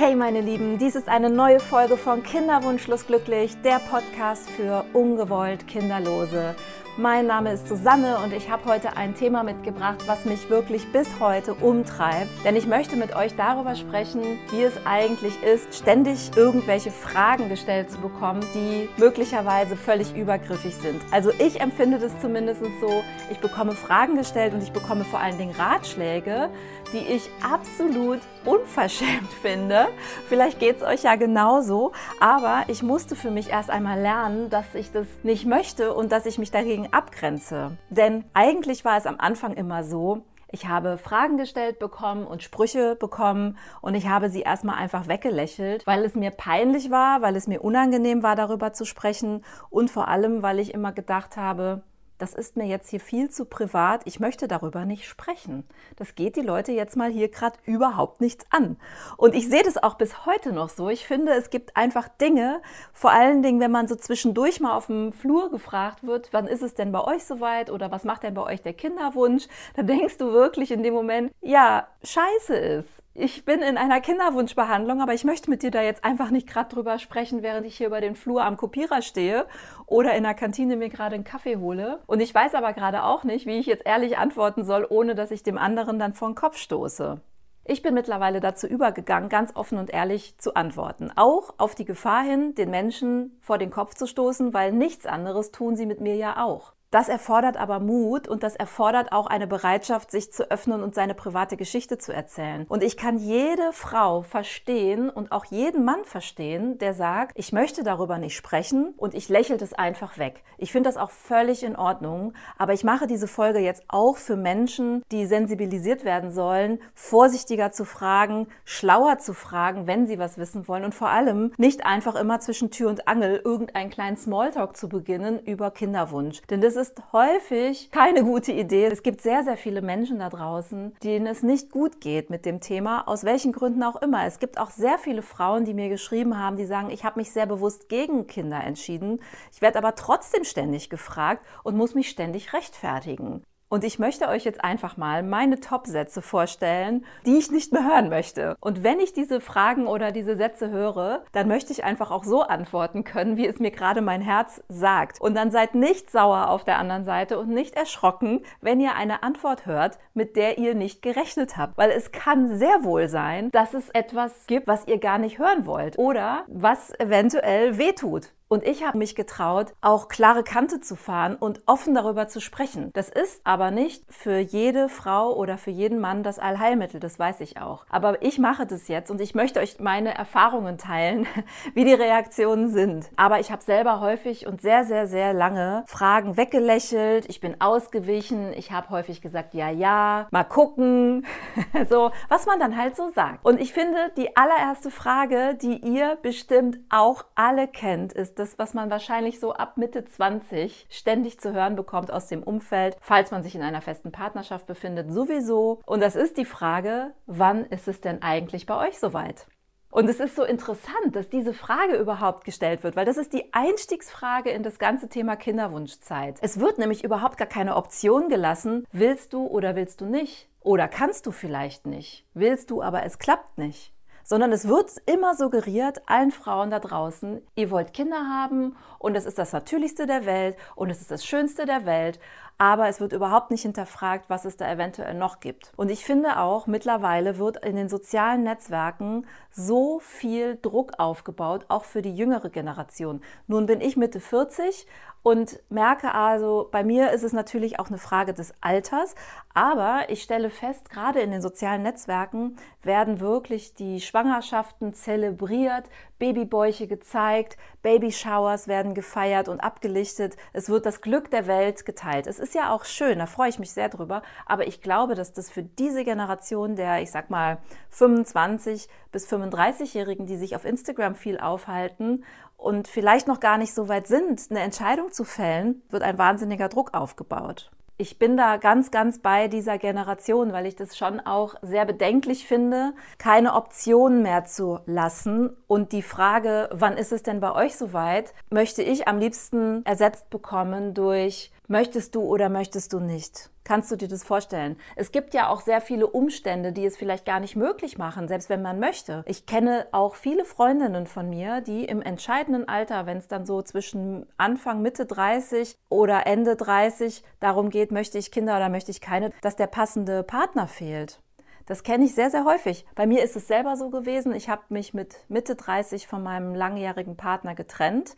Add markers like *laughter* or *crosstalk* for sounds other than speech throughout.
Hey meine Lieben, dies ist eine neue Folge von Kinderwunschlos glücklich, der Podcast für ungewollt Kinderlose. Mein Name ist Susanne und ich habe heute ein Thema mitgebracht, was mich wirklich bis heute umtreibt. Denn ich möchte mit euch darüber sprechen, wie es eigentlich ist, ständig irgendwelche Fragen gestellt zu bekommen, die möglicherweise völlig übergriffig sind. Also ich empfinde das zumindest so, ich bekomme Fragen gestellt und ich bekomme vor allen Dingen Ratschläge, die ich absolut unverschämt finde. Vielleicht geht es euch ja genauso, aber ich musste für mich erst einmal lernen, dass ich das nicht möchte und dass ich mich dagegen abgrenze. Denn eigentlich war es am Anfang immer so, ich habe Fragen gestellt bekommen und Sprüche bekommen und ich habe sie erstmal einfach weggelächelt, weil es mir peinlich war, weil es mir unangenehm war, darüber zu sprechen und vor allem, weil ich immer gedacht habe, das ist mir jetzt hier viel zu privat, ich möchte darüber nicht sprechen. Das geht die Leute jetzt mal hier gerade überhaupt nichts an. Und ich sehe das auch bis heute noch so. Ich finde, es gibt einfach Dinge, vor allen Dingen, wenn man so zwischendurch mal auf dem Flur gefragt wird, wann ist es denn bei euch soweit oder was macht denn bei euch der Kinderwunsch, dann denkst du wirklich in dem Moment, ja, scheiße ist ich bin in einer Kinderwunschbehandlung, aber ich möchte mit dir da jetzt einfach nicht gerade drüber sprechen, während ich hier über den Flur am Kopierer stehe oder in der Kantine mir gerade einen Kaffee hole. Und ich weiß aber gerade auch nicht, wie ich jetzt ehrlich antworten soll, ohne dass ich dem anderen dann vor den Kopf stoße. Ich bin mittlerweile dazu übergegangen, ganz offen und ehrlich zu antworten. Auch auf die Gefahr hin, den Menschen vor den Kopf zu stoßen, weil nichts anderes tun sie mit mir ja auch. Das erfordert aber Mut und das erfordert auch eine Bereitschaft, sich zu öffnen und seine private Geschichte zu erzählen. Und ich kann jede Frau verstehen und auch jeden Mann verstehen, der sagt, ich möchte darüber nicht sprechen und ich lächelt es einfach weg. Ich finde das auch völlig in Ordnung, aber ich mache diese Folge jetzt auch für Menschen, die sensibilisiert werden sollen, vorsichtiger zu fragen, schlauer zu fragen, wenn sie was wissen wollen und vor allem nicht einfach immer zwischen Tür und Angel irgendeinen kleinen Smalltalk zu beginnen über Kinderwunsch. Denn das ist häufig keine gute Idee. Es gibt sehr, sehr viele Menschen da draußen, denen es nicht gut geht mit dem Thema, aus welchen Gründen auch immer. Es gibt auch sehr viele Frauen, die mir geschrieben haben, die sagen, ich habe mich sehr bewusst gegen Kinder entschieden. Ich werde aber trotzdem ständig gefragt und muss mich ständig rechtfertigen. Und ich möchte euch jetzt einfach mal meine Top-Sätze vorstellen, die ich nicht mehr hören möchte. Und wenn ich diese Fragen oder diese Sätze höre, dann möchte ich einfach auch so antworten können, wie es mir gerade mein Herz sagt. Und dann seid nicht sauer auf der anderen Seite und nicht erschrocken, wenn ihr eine Antwort hört, mit der ihr nicht gerechnet habt. Weil es kann sehr wohl sein, dass es etwas gibt, was ihr gar nicht hören wollt oder was eventuell wehtut. Und ich habe mich getraut, auch klare Kante zu fahren und offen darüber zu sprechen. Das ist aber nicht für jede Frau oder für jeden Mann das Allheilmittel, das weiß ich auch. Aber ich mache das jetzt und ich möchte euch meine Erfahrungen teilen, *laughs* wie die Reaktionen sind. Aber ich habe selber häufig und sehr, sehr, sehr lange Fragen weggelächelt. Ich bin ausgewichen. Ich habe häufig gesagt, ja, ja, mal gucken. *laughs* so, was man dann halt so sagt. Und ich finde, die allererste Frage, die ihr bestimmt auch alle kennt, ist, das, was man wahrscheinlich so ab Mitte 20 ständig zu hören bekommt aus dem Umfeld, falls man sich in einer festen Partnerschaft befindet, sowieso. Und das ist die Frage, wann ist es denn eigentlich bei euch soweit? Und es ist so interessant, dass diese Frage überhaupt gestellt wird, weil das ist die Einstiegsfrage in das ganze Thema Kinderwunschzeit. Es wird nämlich überhaupt gar keine Option gelassen, willst du oder willst du nicht? Oder kannst du vielleicht nicht? Willst du, aber es klappt nicht sondern es wird immer suggeriert allen Frauen da draußen, ihr wollt Kinder haben und es ist das Natürlichste der Welt und es ist das Schönste der Welt, aber es wird überhaupt nicht hinterfragt, was es da eventuell noch gibt. Und ich finde auch, mittlerweile wird in den sozialen Netzwerken so viel Druck aufgebaut, auch für die jüngere Generation. Nun bin ich Mitte 40 und merke also, bei mir ist es natürlich auch eine Frage des Alters, aber ich stelle fest, gerade in den sozialen Netzwerken werden wirklich die Schwangerschaften zelebriert, Babybäuche gezeigt, Babyshowers werden gefeiert und abgelichtet. Es wird das Glück der Welt geteilt. Es ist ja auch schön, da freue ich mich sehr drüber, aber ich glaube, dass das für diese Generation der, ich sag mal, 25 bis 35-Jährigen, die sich auf Instagram viel aufhalten und vielleicht noch gar nicht so weit sind, eine Entscheidung zu fällen, wird ein wahnsinniger Druck aufgebaut. Ich bin da ganz, ganz bei dieser Generation, weil ich das schon auch sehr bedenklich finde, keine Optionen mehr zu lassen. Und die Frage, wann ist es denn bei euch soweit, möchte ich am liebsten ersetzt bekommen durch Möchtest du oder möchtest du nicht? Kannst du dir das vorstellen? Es gibt ja auch sehr viele Umstände, die es vielleicht gar nicht möglich machen, selbst wenn man möchte. Ich kenne auch viele Freundinnen von mir, die im entscheidenden Alter, wenn es dann so zwischen Anfang, Mitte 30 oder Ende 30 darum geht, möchte ich Kinder oder möchte ich keine, dass der passende Partner fehlt. Das kenne ich sehr, sehr häufig. Bei mir ist es selber so gewesen. Ich habe mich mit Mitte 30 von meinem langjährigen Partner getrennt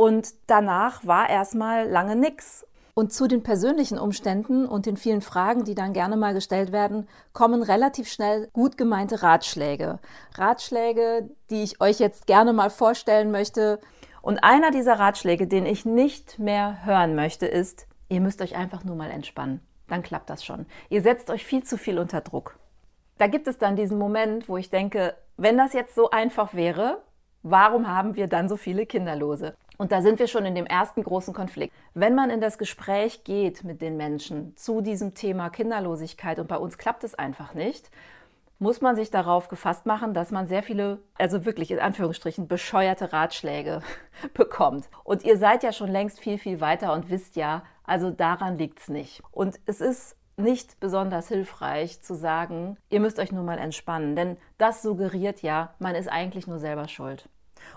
und danach war erstmal lange nichts. Und zu den persönlichen Umständen und den vielen Fragen, die dann gerne mal gestellt werden, kommen relativ schnell gut gemeinte Ratschläge. Ratschläge, die ich euch jetzt gerne mal vorstellen möchte. Und einer dieser Ratschläge, den ich nicht mehr hören möchte, ist, ihr müsst euch einfach nur mal entspannen. Dann klappt das schon. Ihr setzt euch viel zu viel unter Druck. Da gibt es dann diesen Moment, wo ich denke, wenn das jetzt so einfach wäre, warum haben wir dann so viele Kinderlose? Und da sind wir schon in dem ersten großen Konflikt. Wenn man in das Gespräch geht mit den Menschen zu diesem Thema Kinderlosigkeit und bei uns klappt es einfach nicht, muss man sich darauf gefasst machen, dass man sehr viele, also wirklich in Anführungsstrichen, bescheuerte Ratschläge *laughs* bekommt. Und ihr seid ja schon längst viel, viel weiter und wisst ja, also daran liegt es nicht. Und es ist nicht besonders hilfreich zu sagen, ihr müsst euch nur mal entspannen, denn das suggeriert ja, man ist eigentlich nur selber schuld.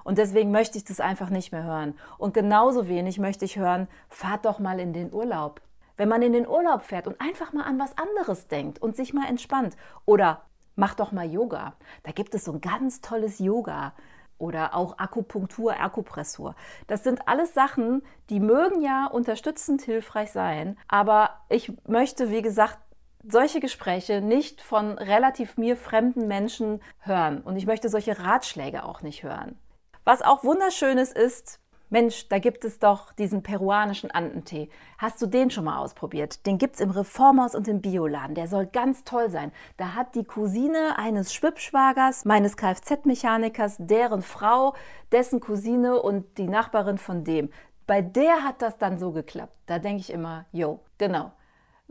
Und deswegen möchte ich das einfach nicht mehr hören. Und genauso wenig möchte ich hören, fahrt doch mal in den Urlaub. Wenn man in den Urlaub fährt und einfach mal an was anderes denkt und sich mal entspannt. Oder macht doch mal Yoga. Da gibt es so ein ganz tolles Yoga. Oder auch Akupunktur, Akupressur. Das sind alles Sachen, die mögen ja unterstützend hilfreich sein. Aber ich möchte, wie gesagt, solche Gespräche nicht von relativ mir fremden Menschen hören. Und ich möchte solche Ratschläge auch nicht hören. Was auch wunderschönes ist, Mensch, da gibt es doch diesen peruanischen Andentee. Hast du den schon mal ausprobiert? Den gibt es im Reformhaus und im Bioladen. Der soll ganz toll sein. Da hat die Cousine eines Schwibschwagers, meines Kfz-Mechanikers, deren Frau, dessen Cousine und die Nachbarin von dem. Bei der hat das dann so geklappt. Da denke ich immer, jo, genau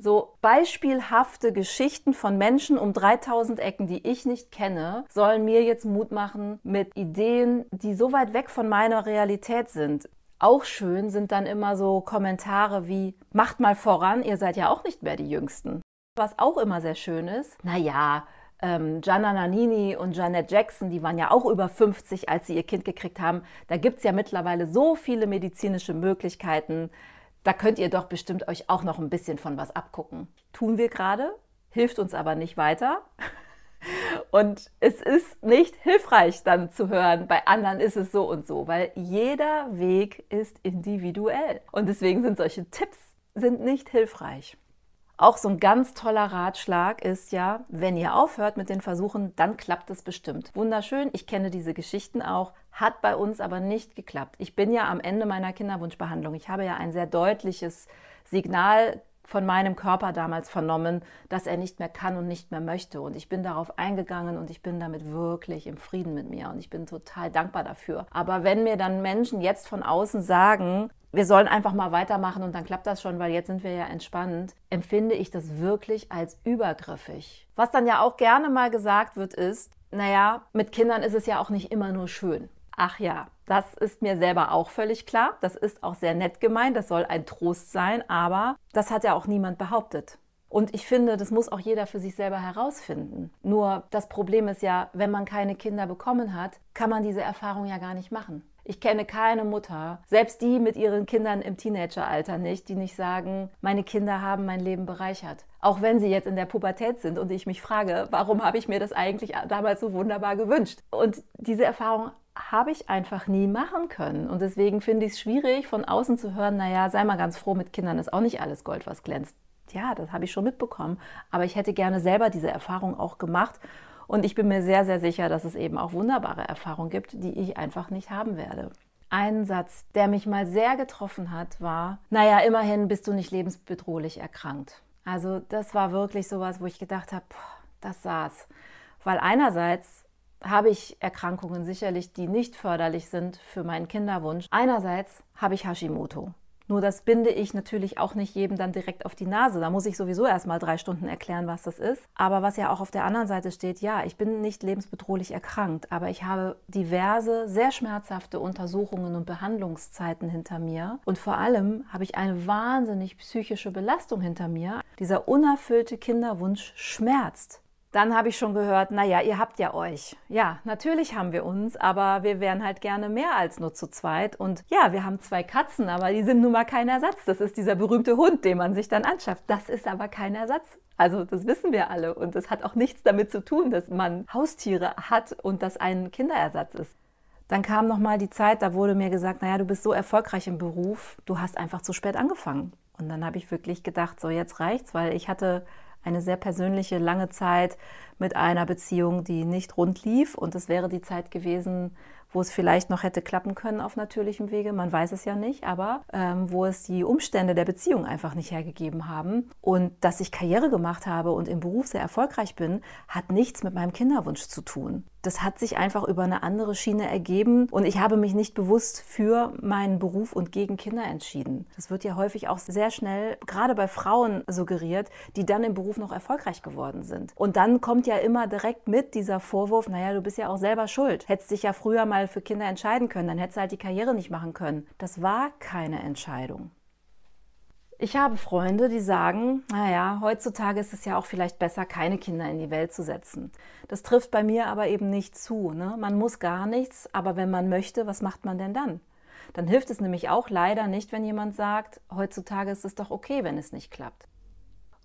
so beispielhafte Geschichten von Menschen um 3000 Ecken, die ich nicht kenne, sollen mir jetzt Mut machen mit Ideen, die so weit weg von meiner Realität sind. Auch schön sind dann immer so Kommentare wie, macht mal voran, ihr seid ja auch nicht mehr die Jüngsten. Was auch immer sehr schön ist, naja, ähm, Gianna Nannini und Janet Jackson, die waren ja auch über 50, als sie ihr Kind gekriegt haben. Da gibt es ja mittlerweile so viele medizinische Möglichkeiten, da könnt ihr doch bestimmt euch auch noch ein bisschen von was abgucken. Tun wir gerade, hilft uns aber nicht weiter. *laughs* Und es ist nicht hilfreich dann zu hören, bei anderen ist es so und so, weil jeder Weg ist individuell. Und deswegen sind solche Tipps sind nicht hilfreich. Auch so ein ganz toller Ratschlag ist ja, wenn ihr aufhört mit den Versuchen, dann klappt es bestimmt. Wunderschön, ich kenne diese Geschichten auch, hat bei uns aber nicht geklappt. Ich bin ja am Ende meiner Kinderwunschbehandlung. Ich habe ja ein sehr deutliches Signal von meinem Körper damals vernommen, dass er nicht mehr kann und nicht mehr möchte. Und ich bin darauf eingegangen und ich bin damit wirklich im Frieden mit mir und ich bin total dankbar dafür. Aber wenn mir dann Menschen jetzt von außen sagen, wir sollen einfach mal weitermachen und dann klappt das schon, weil jetzt sind wir ja entspannt, empfinde ich das wirklich als übergriffig. Was dann ja auch gerne mal gesagt wird, ist, naja, mit Kindern ist es ja auch nicht immer nur schön. Ach ja, das ist mir selber auch völlig klar. Das ist auch sehr nett gemeint, das soll ein Trost sein, aber das hat ja auch niemand behauptet. Und ich finde, das muss auch jeder für sich selber herausfinden. Nur das Problem ist ja, wenn man keine Kinder bekommen hat, kann man diese Erfahrung ja gar nicht machen. Ich kenne keine Mutter, selbst die mit ihren Kindern im Teenageralter nicht, die nicht sagen, meine Kinder haben mein Leben bereichert. Auch wenn sie jetzt in der Pubertät sind und ich mich frage, warum habe ich mir das eigentlich damals so wunderbar gewünscht? Und diese Erfahrung habe ich einfach nie machen können. Und deswegen finde ich es schwierig, von außen zu hören, naja, sei mal ganz froh, mit Kindern ist auch nicht alles Gold, was glänzt. Ja, das habe ich schon mitbekommen. Aber ich hätte gerne selber diese Erfahrung auch gemacht und ich bin mir sehr, sehr sicher, dass es eben auch wunderbare Erfahrungen gibt, die ich einfach nicht haben werde. Ein Satz, der mich mal sehr getroffen hat, war, naja, immerhin bist du nicht lebensbedrohlich erkrankt. Also das war wirklich sowas, wo ich gedacht habe, das saß. Weil einerseits habe ich Erkrankungen sicherlich, die nicht förderlich sind für meinen Kinderwunsch. Einerseits habe ich Hashimoto. Nur das binde ich natürlich auch nicht jedem dann direkt auf die Nase. Da muss ich sowieso erst mal drei Stunden erklären, was das ist. Aber was ja auch auf der anderen Seite steht, ja, ich bin nicht lebensbedrohlich erkrankt, aber ich habe diverse, sehr schmerzhafte Untersuchungen und Behandlungszeiten hinter mir. Und vor allem habe ich eine wahnsinnig psychische Belastung hinter mir. Dieser unerfüllte Kinderwunsch schmerzt. Dann habe ich schon gehört, naja, ihr habt ja euch. Ja, natürlich haben wir uns, aber wir wären halt gerne mehr als nur zu zweit. Und ja, wir haben zwei Katzen, aber die sind nun mal kein Ersatz. Das ist dieser berühmte Hund, den man sich dann anschafft. Das ist aber kein Ersatz. Also das wissen wir alle. Und das hat auch nichts damit zu tun, dass man Haustiere hat und das ein Kinderersatz ist. Dann kam noch mal die Zeit, da wurde mir gesagt, naja, du bist so erfolgreich im Beruf, du hast einfach zu spät angefangen. Und dann habe ich wirklich gedacht, so jetzt reicht's, weil ich hatte eine sehr persönliche, lange Zeit mit einer Beziehung, die nicht rund lief. Und es wäre die Zeit gewesen, wo es vielleicht noch hätte klappen können auf natürlichem Wege, man weiß es ja nicht, aber ähm, wo es die Umstände der Beziehung einfach nicht hergegeben haben. Und dass ich Karriere gemacht habe und im Beruf sehr erfolgreich bin, hat nichts mit meinem Kinderwunsch zu tun. Das hat sich einfach über eine andere Schiene ergeben und ich habe mich nicht bewusst für meinen Beruf und gegen Kinder entschieden. Das wird ja häufig auch sehr schnell, gerade bei Frauen suggeriert, die dann im Beruf noch erfolgreich geworden sind. Und dann kommt ja immer direkt mit dieser Vorwurf, naja, du bist ja auch selber schuld. Hättest dich ja früher mal für Kinder entscheiden können, dann hättest du halt die Karriere nicht machen können. Das war keine Entscheidung. Ich habe Freunde, die sagen, naja, heutzutage ist es ja auch vielleicht besser, keine Kinder in die Welt zu setzen. Das trifft bei mir aber eben nicht zu. Ne? Man muss gar nichts, aber wenn man möchte, was macht man denn dann? Dann hilft es nämlich auch leider nicht, wenn jemand sagt, heutzutage ist es doch okay, wenn es nicht klappt.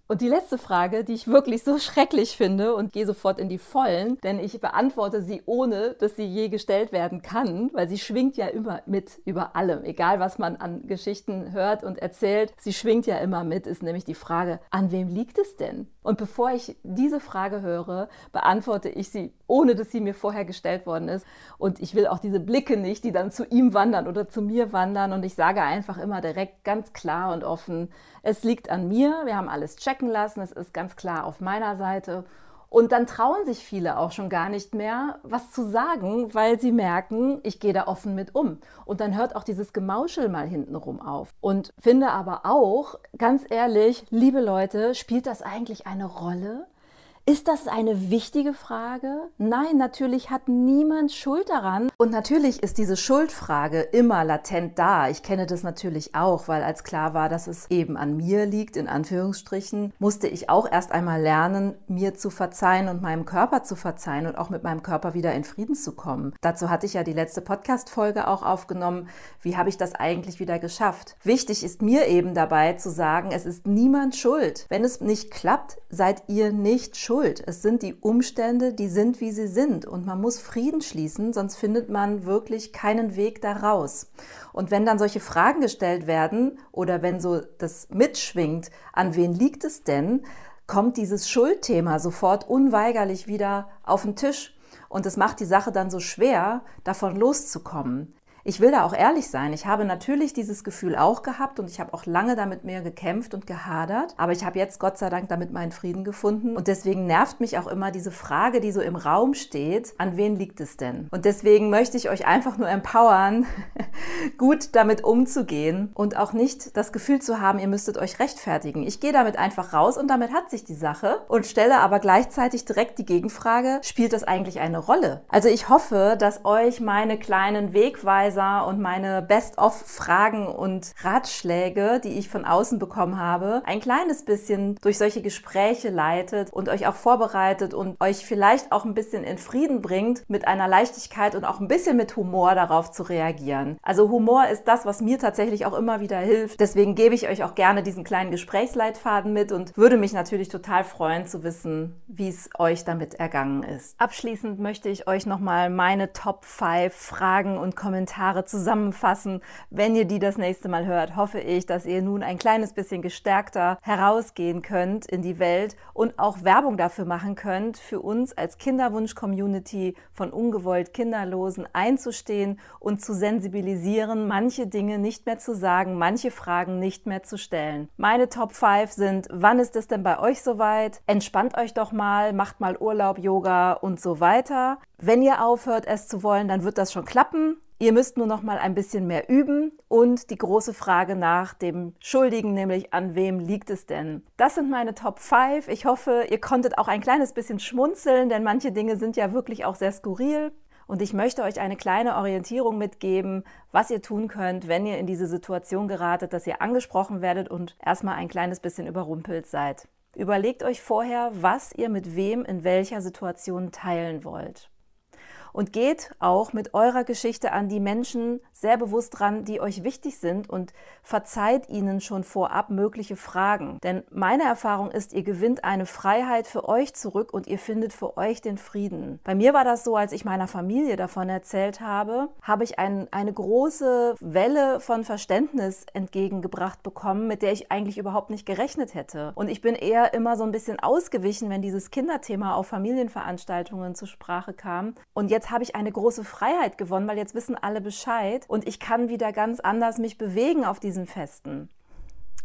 Und die letzte Frage, die ich wirklich so *laughs* schrecklich finde und gehe sofort in die Vollen, denn ich beantworte sie ohne, dass sie je gestellt werden kann, weil sie schwingt ja immer mit über allem, egal was man an Geschichten hört und erzählt, sie schwingt ja immer mit, ist nämlich die Frage, an wem liegt es denn? Und bevor ich diese Frage höre, beantworte ich sie, ohne dass sie mir vorher gestellt worden ist. Und ich will auch diese Blicke nicht, die dann zu ihm wandern oder zu mir wandern. Und ich sage einfach immer direkt ganz klar und offen, es liegt an mir, wir haben alles checken lassen, es ist ganz klar auf meiner Seite. Und dann trauen sich viele auch schon gar nicht mehr, was zu sagen, weil sie merken, ich gehe da offen mit um. Und dann hört auch dieses Gemauschel mal hintenrum auf. Und finde aber auch, ganz ehrlich, liebe Leute, spielt das eigentlich eine Rolle? Ist das eine wichtige Frage? Nein, natürlich hat niemand Schuld daran. Und natürlich ist diese Schuldfrage immer latent da. Ich kenne das natürlich auch, weil als klar war, dass es eben an mir liegt, in Anführungsstrichen, musste ich auch erst einmal lernen, mir zu verzeihen und meinem Körper zu verzeihen und auch mit meinem Körper wieder in Frieden zu kommen. Dazu hatte ich ja die letzte Podcast-Folge auch aufgenommen. Wie habe ich das eigentlich wieder geschafft? Wichtig ist mir eben dabei zu sagen, es ist niemand schuld. Wenn es nicht klappt, seid ihr nicht schuld schuld. Es sind die Umstände, die sind, wie sie sind. Und man muss Frieden schließen, sonst findet man wirklich keinen Weg daraus. Und wenn dann solche Fragen gestellt werden oder wenn so das mitschwingt, an wen liegt es denn, kommt dieses Schuldthema sofort unweigerlich wieder auf den Tisch. Und es macht die Sache dann so schwer, davon loszukommen. Ich will da auch ehrlich sein. Ich habe natürlich dieses Gefühl auch gehabt und ich habe auch lange damit mir gekämpft und gehadert. Aber ich habe jetzt Gott sei Dank damit meinen Frieden gefunden. Und deswegen nervt mich auch immer diese Frage, die so im Raum steht, an wen liegt es denn? Und deswegen möchte ich euch einfach nur empowern, *laughs* gut damit umzugehen und auch nicht das Gefühl zu haben, ihr müsstet euch rechtfertigen. Ich gehe damit einfach raus und damit hat sich die Sache und stelle aber gleichzeitig direkt die Gegenfrage, spielt das eigentlich eine Rolle? Also ich hoffe, dass euch meine kleinen Wegweisen Wegweiser und meine Best-of-Fragen und Ratschläge, die ich von außen bekommen habe, ein kleines bisschen durch solche Gespräche leitet und euch auch vorbereitet und euch vielleicht auch ein bisschen in Frieden bringt, mit einer Leichtigkeit und auch ein bisschen mit Humor darauf zu reagieren. Also Humor ist das, was mir tatsächlich auch immer wieder hilft. Deswegen gebe ich euch auch gerne diesen kleinen Gesprächsleitfaden mit und würde mich natürlich total freuen zu wissen, wie es euch damit ergangen ist. Abschließend möchte ich euch nochmal meine Top 5 Fragen und Kommentare Kommentare zusammenfassen. Wenn ihr die das nächste Mal hört, hoffe ich, dass ihr nun ein kleines bisschen gestärkter herausgehen könnt in die Welt und auch Werbung dafür machen könnt, für uns als Kinderwunsch-Community von ungewollt Kinderlosen einzustehen und zu sensibilisieren, manche Dinge nicht mehr zu sagen, manche Fragen nicht mehr zu stellen. Meine Top 5 sind, wann ist es denn bei euch soweit? Entspannt euch doch mal, macht mal Urlaub, Yoga und so weiter. Wenn ihr aufhört, es zu wollen, dann wird das schon klappen. Ihr müsst nur noch mal ein bisschen mehr üben und die große Frage nach dem Schuldigen, nämlich an wem liegt es denn? Das sind meine Top 5. Ich hoffe, ihr konntet auch ein kleines bisschen schmunzeln, denn manche Dinge sind ja wirklich auch sehr skurril. Und ich möchte euch eine kleine Orientierung mitgeben, was ihr tun könnt, wenn ihr in diese Situation geratet, dass ihr angesprochen werdet und erstmal ein kleines bisschen überrumpelt seid. Überlegt euch vorher, was ihr mit wem in welcher Situation teilen wollt und geht auch mit eurer Geschichte an die Menschen sehr bewusst dran, die euch wichtig sind und verzeiht ihnen schon vorab mögliche Fragen. Denn meine Erfahrung ist, ihr gewinnt eine Freiheit für euch zurück und ihr findet für euch den Frieden. Bei mir war das so, als ich meiner Familie davon erzählt habe, habe ich ein, eine große Welle von Verständnis entgegengebracht bekommen, mit der ich eigentlich überhaupt nicht gerechnet hätte. Und ich bin eher immer so ein bisschen ausgewichen, wenn dieses Kinderthema auf Familienveranstaltungen zur Sprache kam. Und jetzt jetzt habe ich eine große Freiheit gewonnen, weil jetzt wissen alle Bescheid und ich kann wieder ganz anders mich bewegen auf diesen Festen.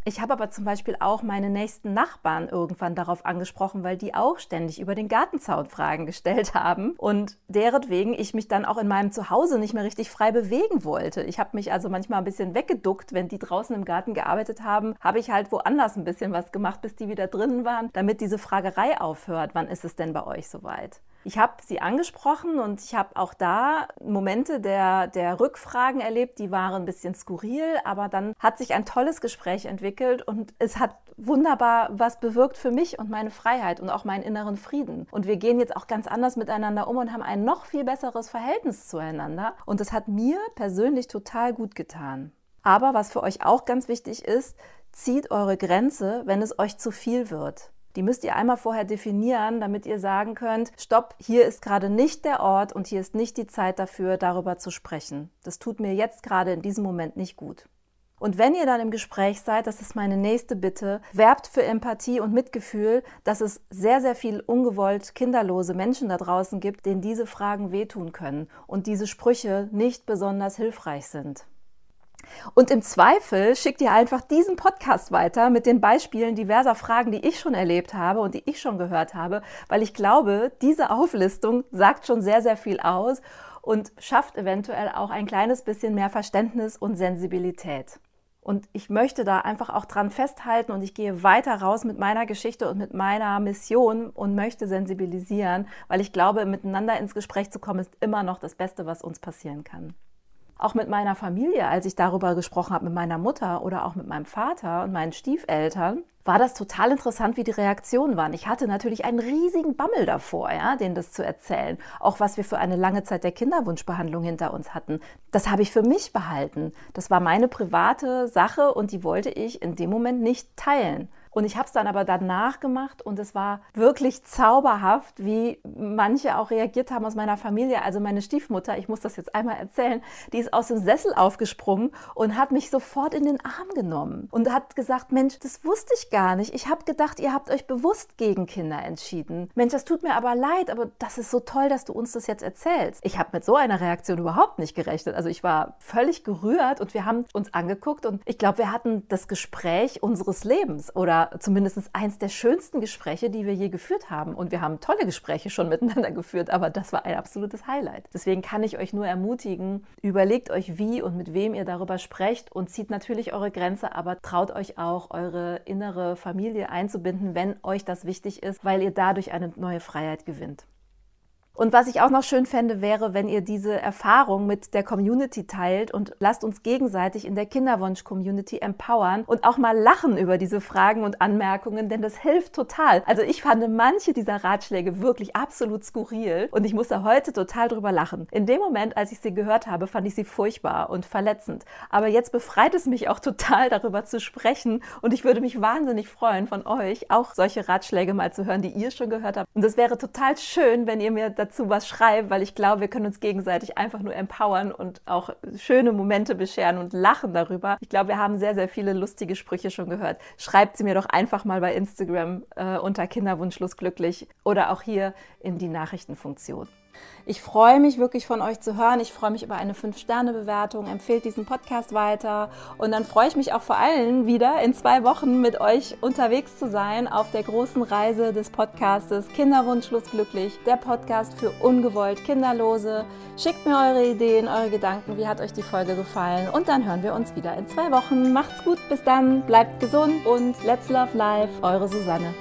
Ich habe aber zum Beispiel auch meine nächsten Nachbarn irgendwann darauf angesprochen, weil die auch ständig über den Gartenzaun Fragen gestellt *laughs* haben und deretwegen ich mich dann auch in meinem Zuhause nicht mehr richtig frei bewegen wollte. Ich habe mich also manchmal ein bisschen weggeduckt, wenn die draußen im Garten gearbeitet haben, habe ich halt woanders ein bisschen was gemacht, bis die wieder drinnen waren, damit diese Fragerei aufhört. Wann ist es denn bei euch soweit? Ich habe sie angesprochen und ich habe auch da Momente der, der Rückfragen erlebt, die waren ein bisschen skurril, aber dann hat sich ein tolles Gespräch entwickelt und es hat wunderbar was bewirkt für mich und meine Freiheit und auch meinen inneren Frieden. Und wir gehen jetzt auch ganz anders miteinander um und haben ein noch viel besseres Verhältnis zueinander. Und das hat mir persönlich total gut getan. Aber was für euch auch ganz wichtig ist, zieht eure Grenze, wenn es euch zu viel wird. Die müsst ihr einmal vorher definieren, damit ihr sagen könnt, stopp, hier ist gerade nicht der Ort und hier ist nicht die Zeit dafür, darüber zu sprechen. Das tut mir jetzt gerade in diesem Moment nicht gut. Und wenn ihr dann im Gespräch seid, das ist meine nächste Bitte, werbt für Empathie und Mitgefühl, dass es sehr, sehr viel ungewollt kinderlose Menschen da draußen gibt, denen diese Fragen wehtun können und diese Sprüche nicht besonders hilfreich sind. Und im Zweifel schickt ihr einfach diesen Podcast weiter mit den Beispielen diverser Fragen, die ich schon erlebt habe und die ich schon gehört habe, weil ich glaube, diese Auflistung sagt schon sehr, sehr viel aus und schafft eventuell auch ein kleines bisschen mehr Verständnis und Sensibilität. Und ich möchte da einfach auch dran festhalten und ich gehe weiter raus mit meiner Geschichte und mit meiner Mission und möchte sensibilisieren, weil ich glaube, miteinander ins Gespräch zu kommen, ist immer noch das Beste, was uns passieren kann auch mit meiner Familie, als ich darüber gesprochen habe, mit meiner Mutter oder auch mit meinem Vater und meinen Stiefeltern, war das total interessant, wie die Reaktionen waren. Ich hatte natürlich einen riesigen Bammel davor, ja, denen das zu erzählen. Auch was wir für eine lange Zeit der Kinderwunschbehandlung hinter uns hatten. Das habe ich für mich behalten. Das war meine private Sache und die wollte ich in dem Moment nicht teilen. Und ich habe es dann aber danach gemacht und es war wirklich zauberhaft, wie manche auch reagiert haben aus meiner Familie. Also meine Stiefmutter, ich muss das jetzt einmal erzählen, die ist aus dem Sessel aufgesprungen und hat mich sofort in den Arm genommen und hat gesagt, Mensch, das wusste ich gar nicht. Ich habe gedacht, ihr habt euch bewusst gegen Kinder entschieden. Mensch, das tut mir aber leid, aber das ist so toll, dass du uns das jetzt erzählst. Ich habe mit so einer Reaktion überhaupt nicht gerechnet. Also ich war völlig gerührt und wir haben uns angeguckt und ich glaube, wir hatten das Gespräch unseres Lebens oder zumindest eins der schönsten Gespräche, die wir je geführt haben. Und wir haben tolle Gespräche schon miteinander *laughs* geführt, aber das war ein absolutes Highlight. Deswegen kann ich euch nur ermutigen, überlegt euch, wie und mit wem ihr darüber sprecht und zieht natürlich eure Grenze, aber traut euch auch, eure innere Familie einzubinden, wenn euch das wichtig ist, weil ihr dadurch eine neue Freiheit gewinnt. Und was ich auch noch schön fände, wäre, wenn ihr diese Erfahrung mit der Community teilt und lasst uns gegenseitig in der Kinderwunsch-Community empowern und auch mal lachen über diese Fragen und Anmerkungen, denn das hilft total. Also ich fand manche dieser Ratschläge wirklich absolut skurril und ich musste heute total drüber lachen. In dem Moment, als ich sie gehört habe, fand ich sie furchtbar und verletzend. Aber jetzt befreit es mich auch *laughs* total, darüber zu sprechen und ich würde mich wahnsinnig freuen, von euch auch solche Ratschläge mal zu hören, die ihr schon gehört habt. Und es wäre total schön, wenn ihr mir dazu was schreibt, weil ich glaube, wir können uns gegenseitig einfach nur empowern und auch schöne Momente bescheren und lachen darüber. Ich glaube, wir haben sehr, sehr viele lustige Sprüche schon gehört. Schreibt sie mir doch einfach mal bei Instagram äh, unter Kinderwunschlos glücklich oder auch hier in die Nachrichtenfunktion. Ich freue mich wirklich von euch zu hören. Ich freue mich über eine 5-Sterne-Bewertung. Empfehlt diesen Podcast weiter. Und dann freue ich mich auch vor allem wieder in zwei Wochen mit euch unterwegs zu sein auf der großen Reise des Podcastes Kinderwunschlos glücklich. Der Podcast für ungewollt Kinderlose. Schickt mir eure Ideen, eure Gedanken, wie hat euch die Folge gefallen und dann hören wir uns wieder in zwei Wochen. Macht's gut, bis dann, bleibt gesund und let's love life, eure Susanne.